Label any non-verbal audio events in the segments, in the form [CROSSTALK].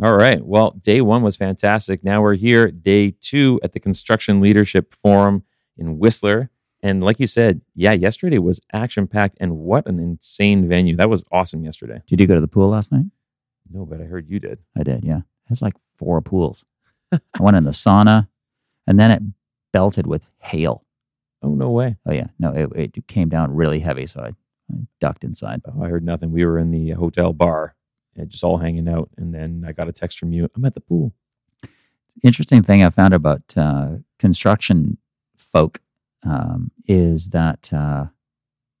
All right. Well, day one was fantastic. Now we're here, day two at the Construction Leadership Forum in Whistler. And like you said, yeah, yesterday was action packed, and what an insane venue! That was awesome yesterday. Did you go to the pool last night? No, but I heard you did. I did. Yeah, it was like four pools. I went in the sauna, and then it belted with hail. Oh no way! Oh yeah, no, it, it came down really heavy, so I, I ducked inside. Oh, I heard nothing. We were in the hotel bar, just all hanging out, and then I got a text from you. I'm at the pool. Interesting thing I found about uh, construction folk um, is that uh,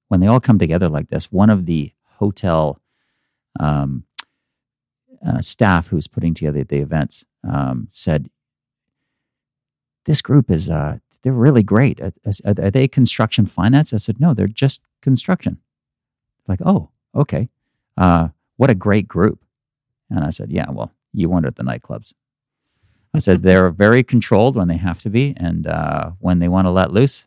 when they all come together like this, one of the hotel um, uh, staff who's putting together the events um, said, "This group is uh, they're really great. Are, are they construction finance?" I said, "No, they're just construction." Like, oh, okay. Uh, what a great group. And I said, yeah, well, you wonder at the nightclubs. I said they're very controlled when they have to be, and uh, when they want to let loose,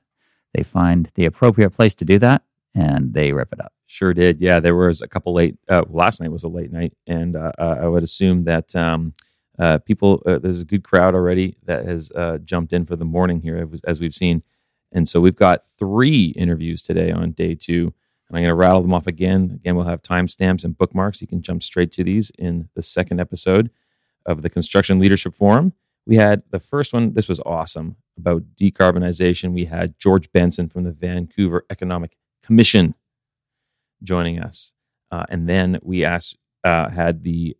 they find the appropriate place to do that, and they rip it up. Sure did. Yeah, there was a couple late. Uh, last night was a late night, and uh, uh I would assume that um, uh, people uh, there's a good crowd already that has jumped in for the morning here, as we've seen, and so we've got three interviews today on day two. And I'm going to rattle them off again. Again, we'll have timestamps and bookmarks. You can jump straight to these in the second episode of the Construction Leadership Forum. We had the first one, this was awesome, about decarbonization. We had George Benson from the Vancouver Economic Commission joining us. Uh, and then we asked, uh, had the,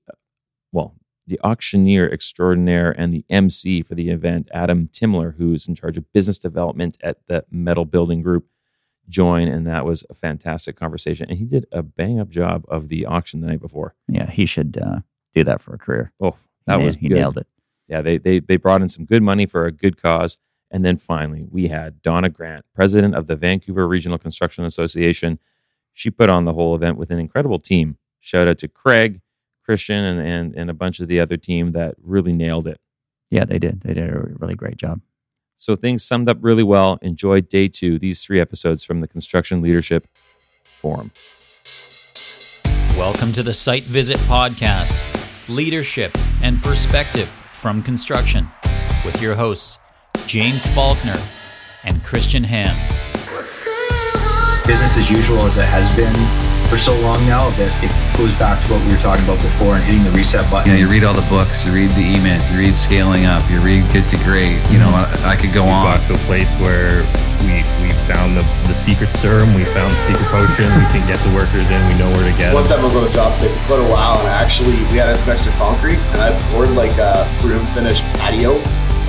well, the auctioneer extraordinaire and the MC for the event, Adam Timler, who's in charge of business development at the Metal Building Group join, and that was a fantastic conversation. And he did a bang up job of the auction the night before. Yeah, he should uh, do that for a career. Oh, that he was he good. nailed it. Yeah, they, they they brought in some good money for a good cause. And then finally, we had Donna Grant, president of the Vancouver Regional Construction Association. She put on the whole event with an incredible team. Shout out to Craig, Christian, and, and, and a bunch of the other team that really nailed it. Yeah, they did. They did a really great job. So things summed up really well. Enjoy day two, these three episodes from the Construction Leadership Forum. Welcome to the Site Visit Podcast Leadership and Perspective from Construction with your hosts, James Faulkner and Christian Ham. Business as usual as it has been for so long now that it goes back to what we were talking about before and hitting the reset button. You know, you read all the books, you read the E-Myth, you read Scaling Up, you read Good to Great. You know, Mm-hmm. I, I could go we on. got to a place where we we found the, the secret serum, we found the secret potion, we can get the workers in, we know where to get One them. time I was on a job site for quite a while, and I actually we had some extra concrete, and I poured like a room finished patio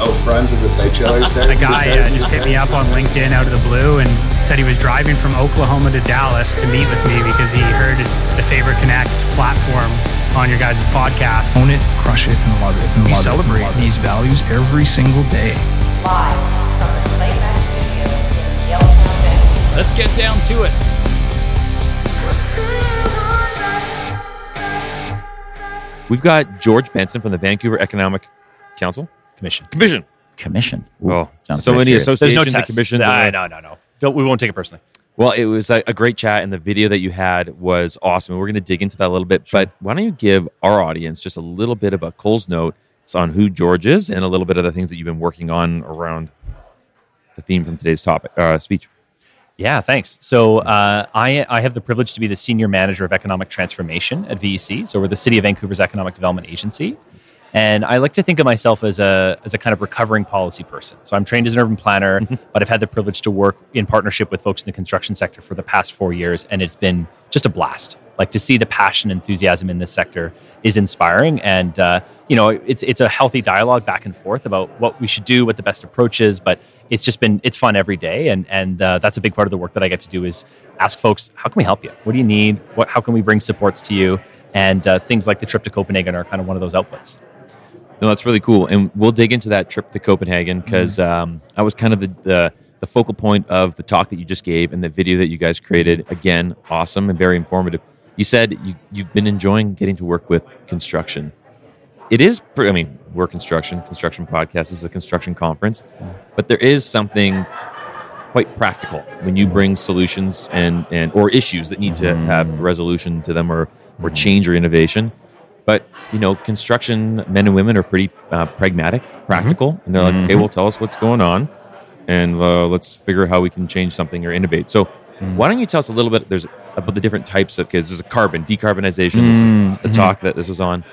out friends of the site trailer. A guy uh, just hit me up on LinkedIn out of the blue and said he was driving from Oklahoma to Dallas to meet with me because he heard the Favorite Connect platform on your guys' podcast. own it, crush it, and love it. And We love celebrate it. these values every single day. Live from the SiteMax Studio in Yellowstone Bay. Let's get down to it. We've got George Benson from the Vancouver Economic Council Commission. Commission. Commission. Oh, sounds so many serious. There's associations no and test. commissions. Nah, and- no, no, no. Don't, we won't take it personally. Well, it was a, a great chat, and the video that you had was awesome. And we're going to dig into that a little bit. But why don't you give our audience just a little bit of a Cole's note on who George is and a little bit of the things that you've been working on around the theme from today's topic uh, speech. Yeah, thanks. So uh, I, I have the privilege to be the senior manager of economic transformation at VEC. So we're the City of Vancouver's economic development agency. And I like to think of myself as a, as a kind of recovering policy person. So I'm trained as an urban planner, but I've had the privilege to work in partnership with folks in the construction sector for the past four years. And it's been just a blast. Like to see the passion and enthusiasm in this sector is inspiring. And, uh, you know, it's, it's a healthy dialogue back and forth about what we should do, what the best approach is. But it's just been, it's fun every day. And, and uh, that's a big part of the work that I get to do is ask folks, how can we help you? What do you need? What, how can we bring supports to you? And uh, things like the trip to Copenhagen are kind of one of those outputs. No, that's really cool, and we'll dig into that trip to Copenhagen because mm-hmm. um, that was kind of the, the the focal point of the talk that you just gave and the video that you guys created. Again, awesome and very informative. You said you you've been enjoying getting to work with construction. It is, pre- I mean, we're construction, construction podcast. This is a construction conference, mm-hmm. but there is something quite practical when you bring solutions and and or issues that need to mm-hmm. have resolution to them or or change or innovation. You know, construction men and women are pretty uh, pragmatic, practical, and they're like, okay, Mhm. well, tell us what's going on, and uh, let's figure out how we can change something or innovate. So, why don't you tell us a little bit? There's about the different types of because this is a carbon decarbonization. This is the Mhm. talk that this was on.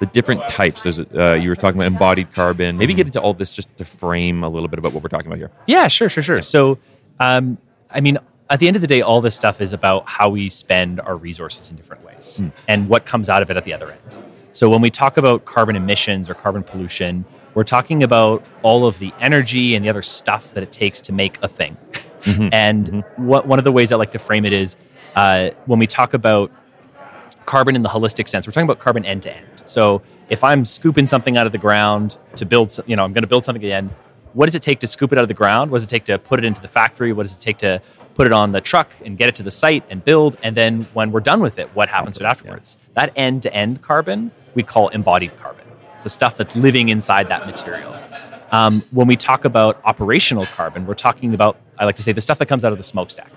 The different types. There's uh, you were talking about embodied carbon. Maybe get into all this just to frame a little bit about what we're talking about here. Yeah, sure, sure, sure. So, um, I mean, at the end of the day, all this stuff is about how we spend our resources in different ways Hmm. and what comes out of it at the other end. So, when we talk about carbon emissions or carbon pollution, we're talking about all of the energy and the other stuff that it takes to make a thing. Mm-hmm. [LAUGHS] And what, one of the ways I like to frame it is uh, when we talk about carbon in the holistic sense, we're talking about carbon end to end. So if I'm scooping something out of the ground to build, you know, I'm going to build something again. What does it take to scoop it out of the ground? What does it take to put it into the factory? What does it take to put it on the truck and get it to the site and build? And then when we're done with it, what happens to it afterwards? That end to end carbon we call embodied carbon. It's the stuff that's living inside that material. Um, when we talk about operational carbon, we're talking about, I like to say, the stuff that comes out of the smokestack.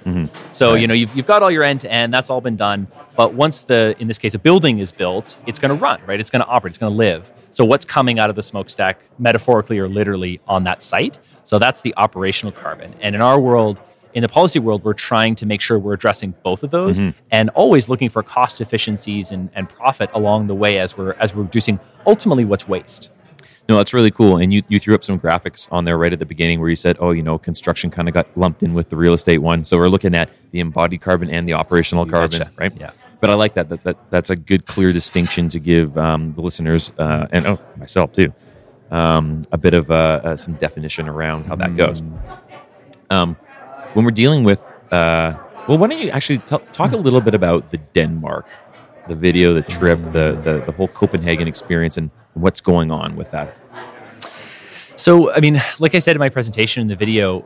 So, you know, you've, you've got all your end to end, that's all been done. But once the, in this case, a building is built, it's going to run, right? It's going to operate, it's going to live. So, what's coming out of the smokestack, metaphorically or literally, on that site? So, that's the operational carbon. And in our world, in the policy world, we're trying to make sure we're addressing both of those Mhm. and always looking for cost efficiencies and, and profit along the way as we're, as we're reducing ultimately what's waste. No, that's really cool. And you, you threw up some graphics on there right at the beginning where you said, oh, you know, construction kind of got lumped in with the real estate one. So we're looking at the embodied carbon and the operational You carbon, betcha. right? Yeah. But I like that. that, that that's a good, clear distinction to give um, the listeners uh, and oh, myself too, um, a bit of uh, uh, some definition around how that goes. Um, when we're dealing with, uh, well, why don't you actually t- talk a little bit about the Denmark, the video, the trip, the, the, the whole Copenhagen experience, and what's going on with that? So, I mean, like I said in my presentation in the video,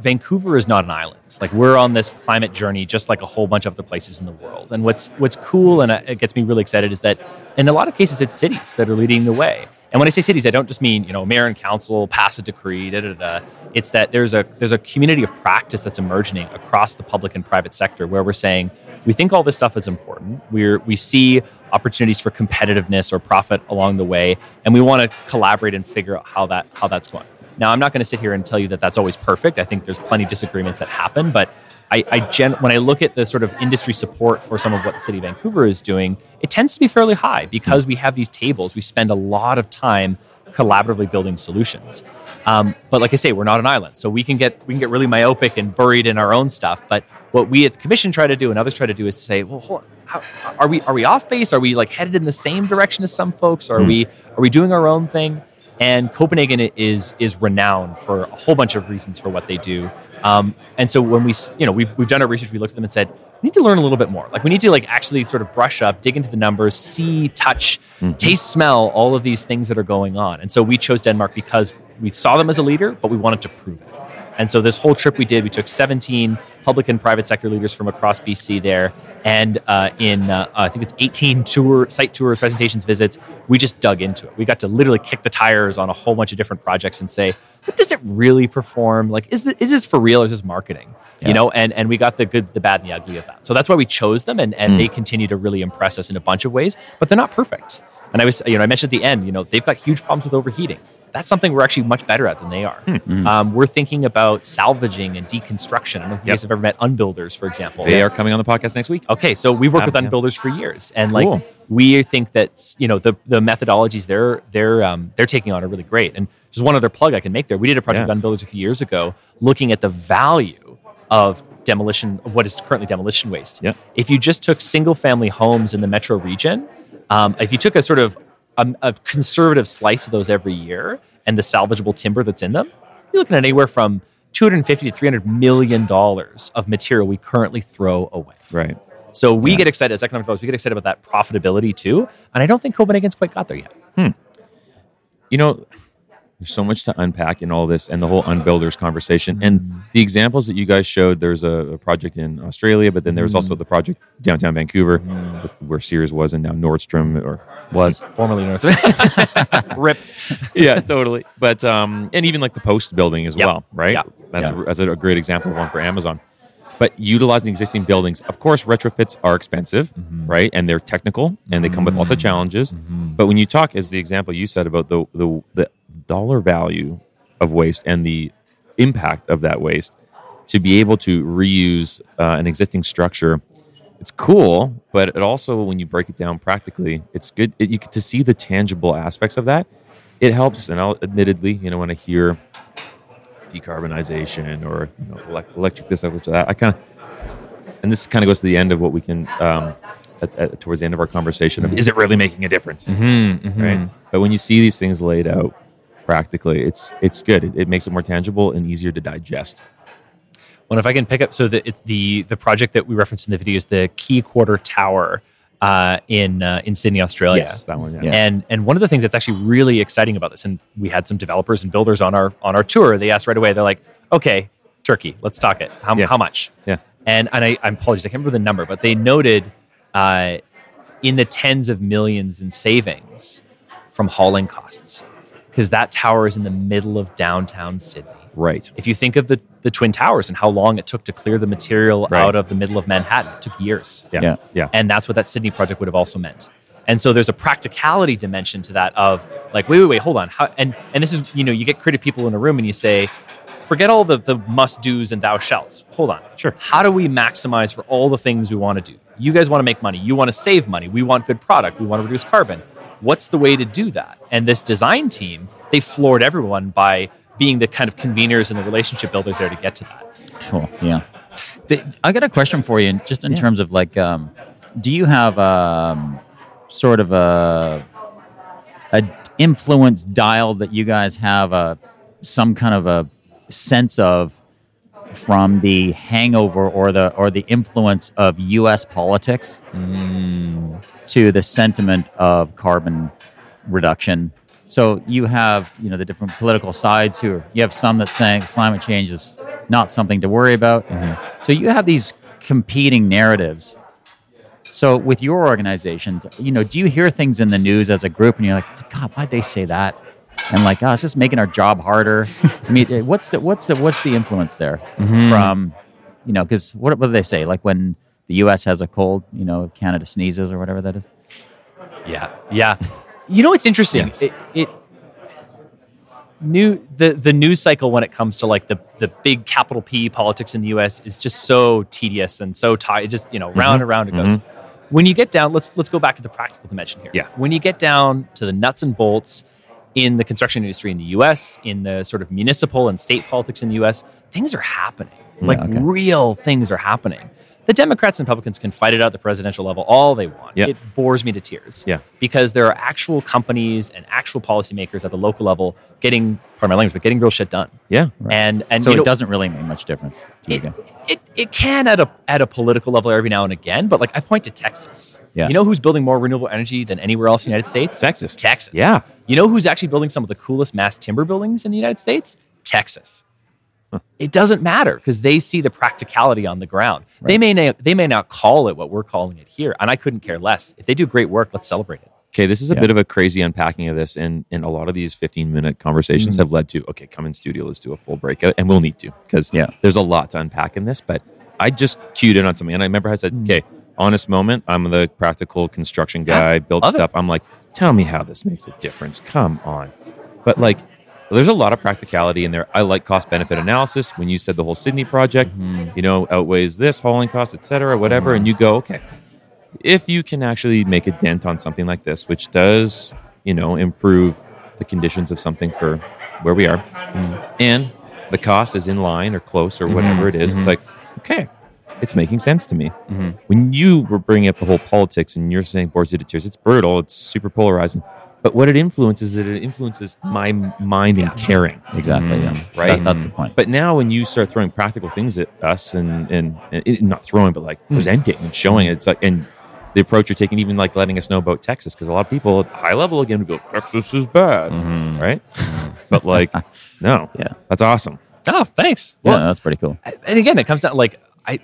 Vancouver is not an island. Like we're on this climate journey, just like a whole bunch of other places in the world. And what's what's cool and it gets me really excited is that in a lot of cases it's cities that are leading the way. And when I say cities, I don't just mean you know mayor and council pass a decree. Da, da, da. It's that there's a there's a community of practice that's emerging across the public and private sector where we're saying we think all this stuff is important. We're we see opportunities for competitiveness or profit along the way, and we want to collaborate and figure out how that how that's going. Now, I'm not going to sit here and tell you that that's always perfect. I think there's plenty of disagreements that happen, but I, I gen- when I look at the sort of industry support for some of what the city of Vancouver is doing, it tends to be fairly high because we have these tables. We spend a lot of time collaboratively building solutions. Um, but like I say, we're not an island, so we can get we can get really myopic and buried in our own stuff. But what we at the commission try to do and others try to do is to say, well, hold on, how, are we are we off base? Are we like headed in the same direction as some folks? Are Hmm. we are we doing our own thing? And Copenhagen is is renowned for a whole bunch of reasons for what they do. Um, and so when we, you know, we've, we've done our research, we looked at them and said we need to learn a little bit more. Like we need to like actually sort of brush up, dig into the numbers, see, touch, taste, smell all of these things that are going on. And so we chose Denmark because we saw them as a leader, but we wanted to prove it. And so this whole trip we did, we took 17 public and private sector leaders from across BC there, and uh, in uh, I think it's 18 tour site tours, presentations, visits. We just dug into it. We got to literally kick the tires on a whole bunch of different projects and say, but does it really perform? Like, is this, is this for real or is this marketing? Yeah. You know, and and we got the good, the bad, and the ugly of that. So that's why we chose them, and and Mm. they continue to really impress us in a bunch of ways. But they're not perfect. And I was, you know, I mentioned at the end, you know, they've got huge problems with overheating. That's something we're actually much better at than they are. Hmm. Um, we're thinking about salvaging and deconstruction. I don't know if you guys have ever met unbuilders, for example. They are coming on the podcast next week. Okay, so we've worked with Yeah, yeah. unbuilders for years, and like we think that you know the the methodologies they're they're um, they're taking on are really great. And just one other plug I can make there. We did a project Yeah. with unbuilders a few years ago, looking at the value of demolition of what is currently demolition waste. Yeah. If you just took single family homes in the metro region, um, if you took a sort of a, a conservative slice of those every year and the salvageable timber that's in them, you're looking at anywhere from 250 to 300 million dollars of material we currently throw away. Right. So we get excited as economic developers. We get excited about that profitability too, and I don't think Copenhagen's quite got there yet. Hmm. You know, there's so much to unpack in all this and the whole unbuilders conversation. And mm-hmm. the examples that you guys showed, there's a, a project in Australia, but then there was also mm-hmm. the project downtown Vancouver mm-hmm. with- where Sears was and now Nordstrom or Was formerly Nordstrom. [LAUGHS] RIP. yeah, totally. But um, and even like the Post building as Yep. well, right? Yep. That's, a, that's a great example of one for Amazon. but utilizing existing buildings. Of course, retrofits are expensive, right? And they're technical and they come with lots of challenges. But when you talk, as the example you said about the, the, the dollar value of waste and the impact of that waste, to be able to reuse uh, an existing structure, it's cool. But it also, when you break it down practically, it's good. It, you get to see the tangible aspects of that. It helps. And I'll admittedly, you know, when I hear decarbonization or you know, elec- electric this, electric that. I kind of, and this kind of goes to the end of what we can, um, at, at, towards the end of our conversation of is it really making a difference, Mhm, mhm. right? But when you see these things laid out practically, it's it's good. It, it makes it more tangible and easier to digest. Well, if I can pick up, so the it's the the project that we referenced in the video is the Quay Quarter Tower uh, in uh, in Sydney, Australia. Yes, that one, yeah. Yeah. And and one of the things that's actually really exciting about this, and we had some developers and builders on our on our tour. They asked right away. They're like, "Okay, Turkey, let's talk it. How, Yeah. how much?" Yeah. And and I, I apologize, I can't remember the number, but they noted uh, in the tens of millions in savings from hauling costs because that tower is in the middle of downtown Sydney. Right. If you think of the, the Twin Towers and how long it took to clear the material Right. out of the middle of Manhattan, it took years. Yeah. Yeah. Yeah. And that's what that Sydney project would have also meant. And so there's a practicality dimension to that of like, wait, wait, wait, hold on. How, and, and this is, you know, you get creative people in a room and you say, forget all the, the must do's and thou shalts. Hold on. Sure. How do we maximize for all the things we want to do? You guys want to make money. You want to save money. We want good product. We want to reduce carbon. What's the way to do that? And this design team, they floored everyone by being the kind of conveners and the relationship builders there to get to that. Cool. Yeah. The- I got a question for you, just in terms of like, um, do you have um, sort of a a influence dial that you guys have a some kind of a sense of from the hangover or the or the influence of U.S. politics hmm. to the sentiment of carbon reduction. So you have you know the different political sides who are, you have some that saying climate change is not something to worry about. Mm-hmm. So you have these competing narratives. So with your organization, you know, do you hear things in the news as a group and you're like, "Oh, God, why'd they say that? And like, oh, it's just making our job harder. [LAUGHS] I mean, what's the what's the what's the influence there mm-hmm. from, you know, because what what do they say? Like when the U.S. has a cold, you know, Canada sneezes or whatever that is. Yeah, yeah. [LAUGHS] You know, it's interesting. Yes. It, it new the the news cycle when it comes to like the the big capital P politics in the U.S. is just so tedious and so tight. Just you know, round mm-hmm. and round it goes. Mm-hmm. When you get down, let's let's go back to the practical dimension here. Yeah. When you get down to the nuts and bolts in the construction industry in the U.S., in the sort of municipal and state politics in the U.S., things are happening. Like okay. real things are happening. The Democrats and Republicans can fight it out at the presidential level all they want. Yeah. It bores me to tears Yeah. because there are actual companies and actual policymakers at the local level getting, pardon my language, but getting real shit done. Yeah. And and So it know, doesn't really make much difference. To it, it, it can at a at a political level every now and again, but like I point to Texas. Yeah. You know who's building more renewable energy than anywhere else in the United States? Texas. Texas. Yeah. You know who's actually building some of the coolest mass timber buildings in the United States? Texas. It doesn't matter because they see the practicality on the ground. They may na- they may not call it what we're calling it here, and I couldn't care less. If they do great work, let's celebrate it. Okay, this is a Yeah. bit of a crazy unpacking of this, and and a lot of these fifteen minute conversations Mm-hmm. have led to okay, come in studio, let's do a full breakout, and we'll need to because Yeah. there's a lot to unpack in this. But I just cued in on something, and I remember I said, Mm. okay, honest moment, I'm the practical construction guy, build love it. stuff. I'm like, tell me how this makes a difference. Come on, but like. There's a lot of practicality in there. I like cost benefit analysis. When you said the whole Sydney project, Mm-hmm. you know, outweighs this hauling cost, et cetera, whatever, and you go, okay, if you can actually make a dent on something like this, which does, you know, improve the conditions of something for where we are, mm-hmm. and the cost is in line or close or whatever it mm-hmm. is, it's mm-hmm. like, okay, it's making sense to me. When you were bringing up the whole politics and you're saying boards to tears, it's brutal, it's super polarizing. But what it influences is it influences my mind and caring. Exactly. Yeah. Mm, right. That- that's the point. But now, when you start throwing practical things at us, and and, and it- not throwing, but like hmm. presenting and showing it's like and the approach you're taking, even like letting us know about Texas, because a lot of people at high level again would go, Texas is bad, mm-hmm. right? Mm-hmm. but like, [LAUGHS] no, Yeah. that's awesome. Oh, thanks. yeah, that's pretty cool. and again, it comes down like I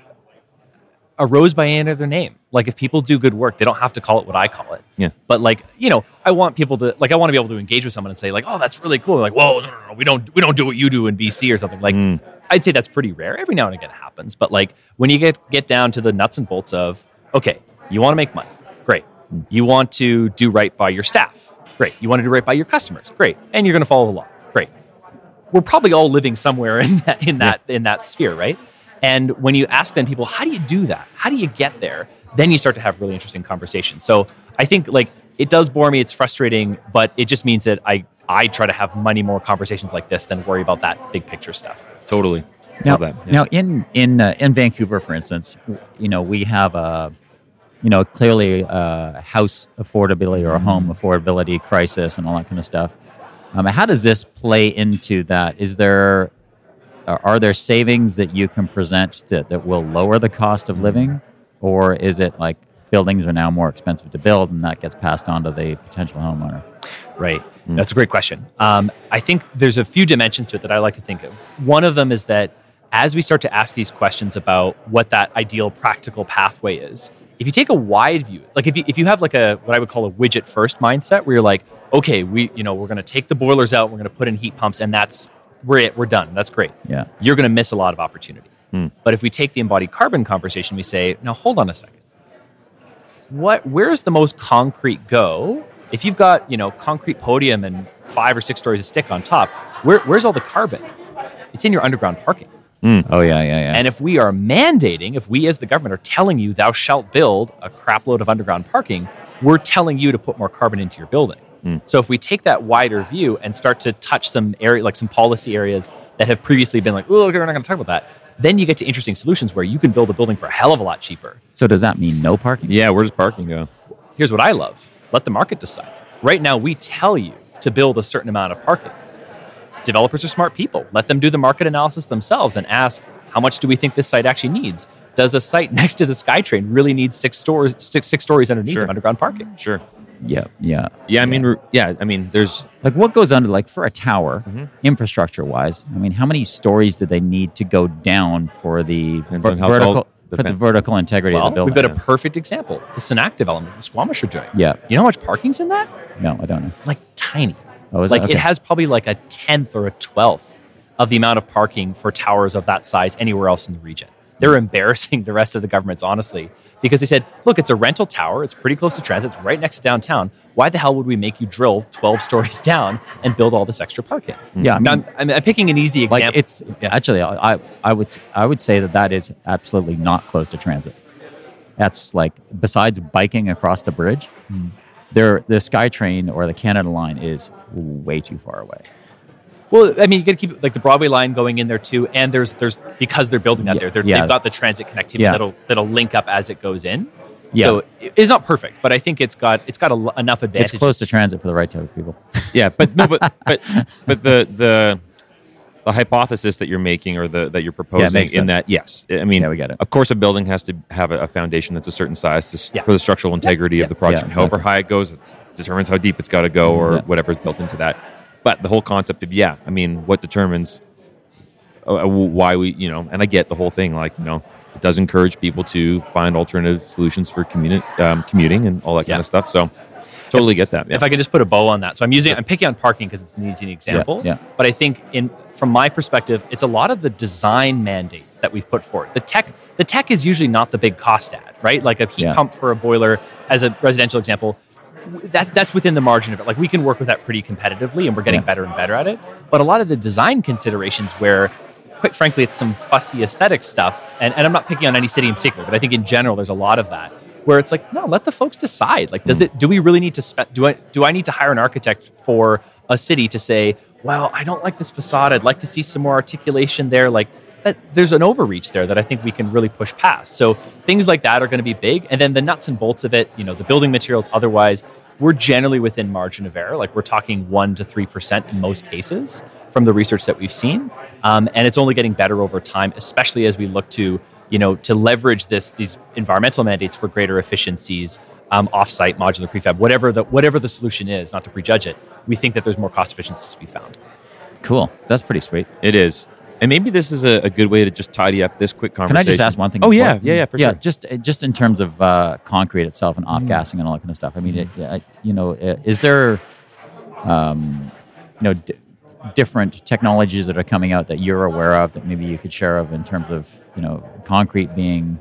a rose by any other name. Like if people do good work, they don't have to call it what I call it. Yeah. But like you know, I want people to like I want to be able to engage with someone and say like, oh, that's really cool. Like, whoa, no, no, no, we don't we don't do what you do in BC or something. Like, Mm. I'd say that's pretty rare. Every now and again it happens, but like when you get get down to the nuts and bolts of okay, you want to make money, great. You want to do right by your staff, great. You want to do right by your customers, great. And you're going to follow the law, great. We're probably all living somewhere in that in that in that sphere, right? And when you ask then people, how do you do that? How do you get there? Then you start to have really interesting conversations. So I think like it does bore me. It's frustrating, but it just means that I I try to have many more conversations like this than worry about that big picture stuff. Totally. Now, Love that. Yeah. now in in uh, in Vancouver, for instance, you know we have a you know clearly a house affordability or a home affordability crisis and all that kind of stuff. Um, how does this play into that? Is there are there savings that you can present that, that will lower the cost of living, or is it like buildings are now more expensive to build and that gets passed on to the potential homeowner? Right. That's a great question. Um, I think there's a few dimensions to it that I like to think of. One of them is that as we start to ask these questions about what that ideal practical pathway is, if you take a wide view, like if you, if you have like a what I would call a widget first mindset, where you're like, okay, we you know we're going to take the boilers out, we're going to put in heat pumps, and that's we're it, we're done. That's great. Yeah. You're going to miss a lot of opportunity. Hmm. But if we take the embodied carbon conversation, we say, now hold on a second. What where's the most concrete go? If you've got, you know, concrete podium and five or six stories of stick on top, where, where's all the carbon? It's in your underground parking. Hmm. Oh yeah, yeah, yeah. And if we are mandating, if we as the government are telling you thou shalt build a crapload of underground parking, we're telling you to put more carbon into your building. Mm. So if we take that wider view and start to touch some area, like some policy areas that have previously been like, oh, okay, we're not going to talk about that, then you get to interesting solutions where you can build a building for a hell of a lot cheaper. so does that mean no parking? yeah, where does parking go? Here's what I love let the market decide. Right now, we tell you to build a certain amount of parking. Developers are smart people. Let them do the market analysis themselves and ask, how much do we think this site actually needs? Does a site [LAUGHS] next to the SkyTrain really need six stories, six, six stories underneath Sure. underground parking? Sure. Yeah, yeah. Yeah, I mean, re- yeah, I mean, there's Like what goes under like for a tower, Mm-hmm. infrastructure wise? I mean, how many stories do they need to go down for the ver- vertical tall- for the vertical integrity Well, of the building? we've got a perfect example the Senakw development, the Squamish are doing. yeah. You know how much parking's in that? No, I don't know. Like tiny. Oh, is like it? it has probably like a tenth or a twelfth of the amount of parking for towers of that size anywhere else in the region. They're embarrassing the rest of the governments, honestly, because they said, look, it's a rental tower. It's pretty close to transit. It's right next to downtown. Why the hell would we make you drill 12 [LAUGHS] stories down and build all this extra parking? Yeah, I mean, I'm, I'm, I'm picking an easy example. Like it's actually, I, I- I would s- I would say that that is absolutely not close to transit. That's like besides biking across the bridge, Hmm. there the SkyTrain or the Canada Line is way too far away. Well, I mean, you got to keep like the Broadway line going in there too, and there's there's because they're building that Yeah, there, they're, yeah. they've got the transit connectivity Yeah. that'll that'll link up as it goes in. Yeah. So it's not perfect, but I think it's got it's got a, enough advantage. It's close to transit for the right type of people. [LAUGHS] yeah, but no, but but [LAUGHS] but the the the hypothesis that you're making or the that you're proposing in that yes, I mean, Yeah, we get it. Of course, a building has to have a, a foundation that's a certain size to, Yeah. for the structural integrity of the project. Yeah, However high it goes, it determines how deep it's got to go or Yeah. whatever's built into that. But the whole concept of yeah, I mean, what determines uh, uh, why we you know, and I get the whole thing like you know. It does encourage people to find alternative solutions for communi- um, commuting and all that Yeah. kind of stuff. So, totally get that. Yeah. If I could just put a bow on that, so I'm using I'm picking on parking because it's an easy example. yeah. But I think in from my perspective, it's a lot of the design mandates that we've put forward. The tech the tech is usually not the big cost add, right? Like a heat Yeah. pump for a boiler as a residential example. That's that's within the margin of it. Like we can work with that pretty competitively, and we're getting Yeah. better and better at it. But a lot of the design considerations, where quite frankly, it's some fussy aesthetic stuff, and, and I'm not picking on any city in particular, but I think in general, there's a lot of that where it's like, no, let the folks decide. Like, does hmm. it? Do we really need to spec? Do I do I need to hire an architect for a city to say, well, I don't like this facade. I'd like to see some more articulation there. Like that, there's an overreach there that I think we can really push past. So things like that are going to be big, and then the nuts and bolts of it, you know, the building materials. Otherwise, we're generally within margin of error. Like we're talking one to three percent in most cases from the research that we've seen, um, and it's only getting better over time, especially as we look to you know to leverage this these environmental mandates for greater efficiencies, um, offsite modular prefab, whatever the whatever the solution is. Not to prejudge it, we think that there's more cost efficiencies to be found. Cool. That's pretty sweet. It is. And maybe this is a, a good way to just tidy up this quick conversation. Can I just ask one thing? Oh, before? yeah. Yeah, yeah, for yeah, sure. just uh, just in terms of uh, concrete itself and off gassing and all that kind of stuff. I mean, it, yeah, I- you know, uh, is there, um, you know, d- different technologies that are coming out that you're aware of that maybe you could share of in terms of you know concrete being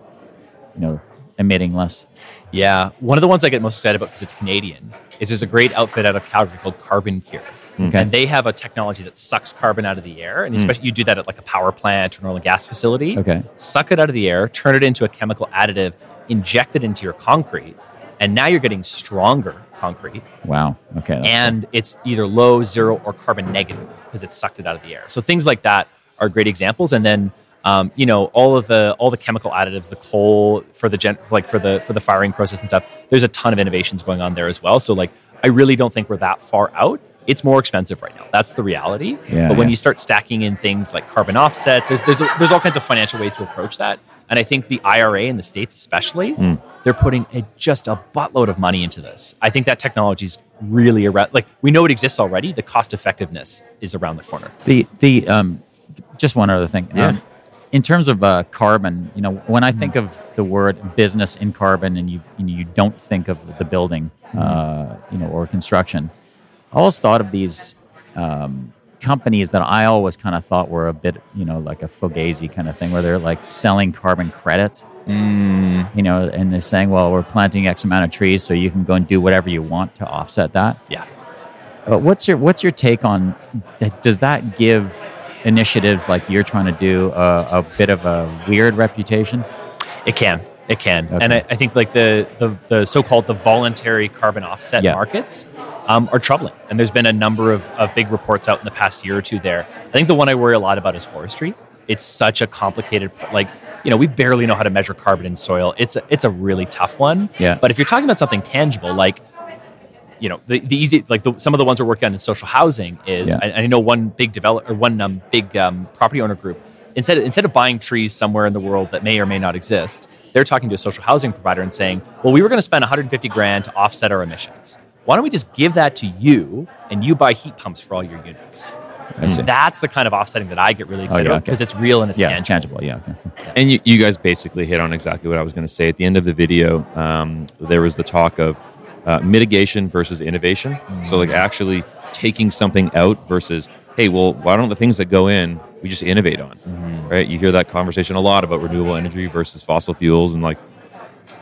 you know emitting less? Yeah, one of the ones I get most excited about because it's Canadian is there's a great outfit out of Calgary called CarbonCure. Okay. And they have a technology that sucks carbon out of the air, and Mm. especially you do that at like a power plant or an oil and gas facility. Okay. Suck it out of the air, turn it into a chemical additive, inject it into your concrete, and now you're getting stronger concrete. Wow. Okay. and it's either low, zero, or carbon negative because it sucked it out of the air. So things like that are great examples. And then um, you know all of the all the chemical additives, the coal for the gen, like for the for the firing process and stuff. There's a ton of innovations going on there as well. So like I really don't think we're that far out. It's more expensive right now. That's the reality. Yeah, but when yeah. you start stacking in things like carbon offsets, there's there's there's all kinds of financial ways to approach that. And I think the IRA in the states, especially, Mm. they're putting a, just a buttload of money into this. I think that technology is really around. Like we know it exists already. The cost effectiveness is around the corner. The the um, just one other thing. Yeah. Um, in terms of uh, carbon, you know, when I think of the word business in carbon, and you you, know, you don't think of the building, uh, you know, or construction, I always thought of these um, companies that I always kind of thought were a bit, you know, like a fugazi kind of thing, where they're like selling carbon credits. You know, and they're saying, well, we're planting X amount of trees, so you can go and do whatever you want to offset that. Yeah. But what's your what's your take on? Does that give initiatives like you're trying to do a, a bit of a weird reputation? It can. It can. Okay. And I, I think like the, the, the so-called the voluntary carbon offset Yeah. markets um, are troubling. And there's been a number of, of big reports out in the past year or two there. I think the one I worry a lot about is forestry. It's such a complicated, like, you know, we barely know how to measure carbon in soil. It's a, it's a really tough one. Yeah. But if you're talking about something tangible, like, you know, the, the easy, like the, some of the ones we're working on in social housing is, Yeah. I, I know one big develop or one um, big um, property owner group, instead of, instead of buying trees somewhere in the world that may or may not exist, they're talking to a social housing provider and saying, well, we were going to spend 150 grand to offset our emissions. Why don't we just give that to you and you buy heat pumps for all your units? See. That's the kind of offsetting that I get really excited yeah, about okay. because it's real and it's yeah, tangible. tangible. Yeah. Okay. And you, you guys basically hit on exactly what I was going to say. At the end of the video, um, there was the talk of uh, mitigation versus innovation. So, like, actually taking something out versus, hey, well, why don't the things that go in we just innovate on, right? You hear that conversation a lot about renewable energy versus fossil fuels, and like,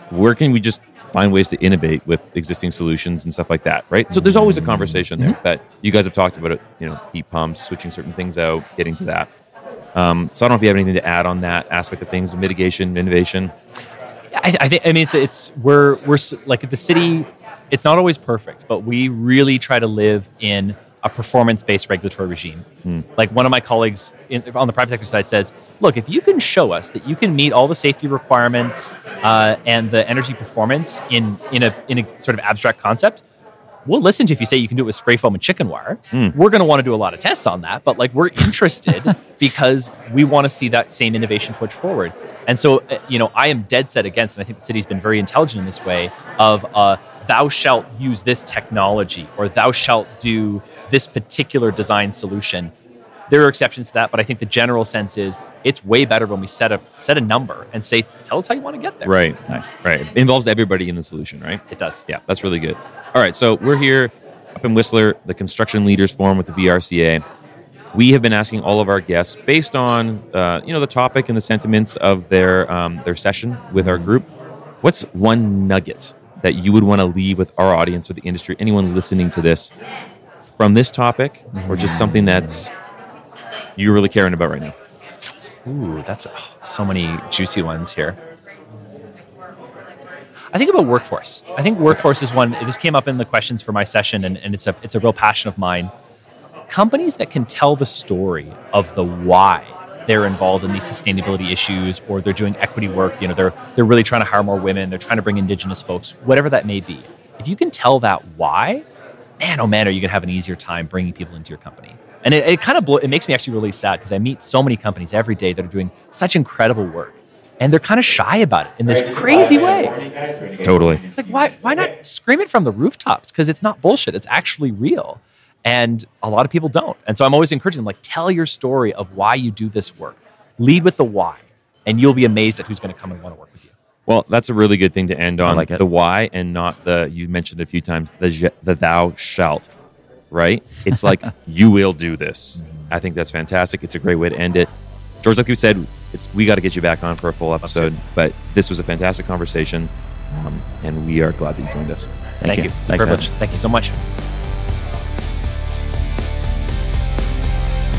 where can we just find ways to innovate with existing solutions and stuff like that, right? So there's always a conversation there. That you guys have talked about it, you know, heat pumps, switching certain things out, getting to that. Um, so I don't know if you have anything to add on that aspect of things, mitigation, innovation. I, I think I mean it's it's we're we're like the city. It's not always perfect, but we really try to live in a performance-based regulatory regime. Like one of my colleagues in, on the private sector side says, "Look, if you can show us that you can meet all the safety requirements uh, and the energy performance in in a in a sort of abstract concept." We'll listen to you if you say you can do it with spray foam and chicken wire. We're going to want to do a lot of tests on that, but like we're interested [LAUGHS] because we want to see that same innovation push forward. And so, uh, you know, I am dead set against, and I think the city's been very intelligent in this way of uh, thou shalt use this technology or thou shalt do this particular design solution. There are exceptions to that, but I think the general sense is it's way better when we set a set a number and say, tell us how you want to get there. Right. Right. It involves everybody in the solution, right? It does. Yeah, that's really good. All right, so we're here up in Whistler, the Construction Leaders Forum with the VRCA. We have been asking all of our guests, based on uh, you know the topic and the sentiments of their um, their session with our group, what's one nugget that you would want to leave with our audience or the industry, anyone listening to this, from this topic, or just something that's you're really caring about right now? Ooh, that's oh, so many juicy ones here. I think about workforce. I think workforce is one. This came up in the questions for my session, and, and it's a it's a real passion of mine. Companies that can tell the story of the why they're involved in these sustainability issues, or they're doing equity work. You know, they're they're really trying to hire more women. They're trying to bring indigenous folks, whatever that may be. If you can tell that why, man, oh man, are you gonna have an easier time bringing people into your company? And it, it kind of blo- it makes me actually really sad because I meet so many companies every day that are doing such incredible work, and they're kind of shy about it in this crazy way. Totally. It's like why why not scream it from the rooftops? Because it's not bullshit. It's actually real, and a lot of people don't. And so I'm always encouraging them like tell your story of why you do this work. Lead with the why, and you'll be amazed at who's going to come and want to work with you. Well, that's a really good thing to end on. like it. The why and not the, you mentioned a few times, the, je- the thou shalt. right? It's like [LAUGHS] you will do this. I think that's fantastic. It's a great way to end it. George, like you said, it's we got to get you back on for a full episode. But this was a fantastic conversation, um, and we are glad that you joined us. Thank, you. It's a privilege. Thank you so much.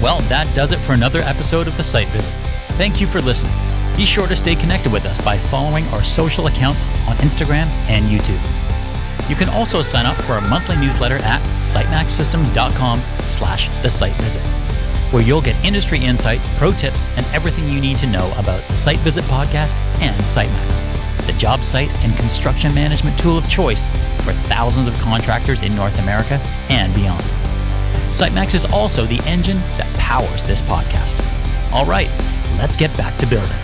Well, that does it for another episode of The Site Visit. Thank you for listening. Be sure to stay connected with us by following our social accounts on Instagram and YouTube. You can also sign up for our monthly newsletter at sitemaxsystems.com slash the site visit, where you'll get industry insights, pro tips, and everything you need to know about the Site Visit podcast and SiteMax, the job site and construction management tool of choice for thousands of contractors in North America and beyond. SiteMax is also the engine that powers this podcast. All right, let's get back to building.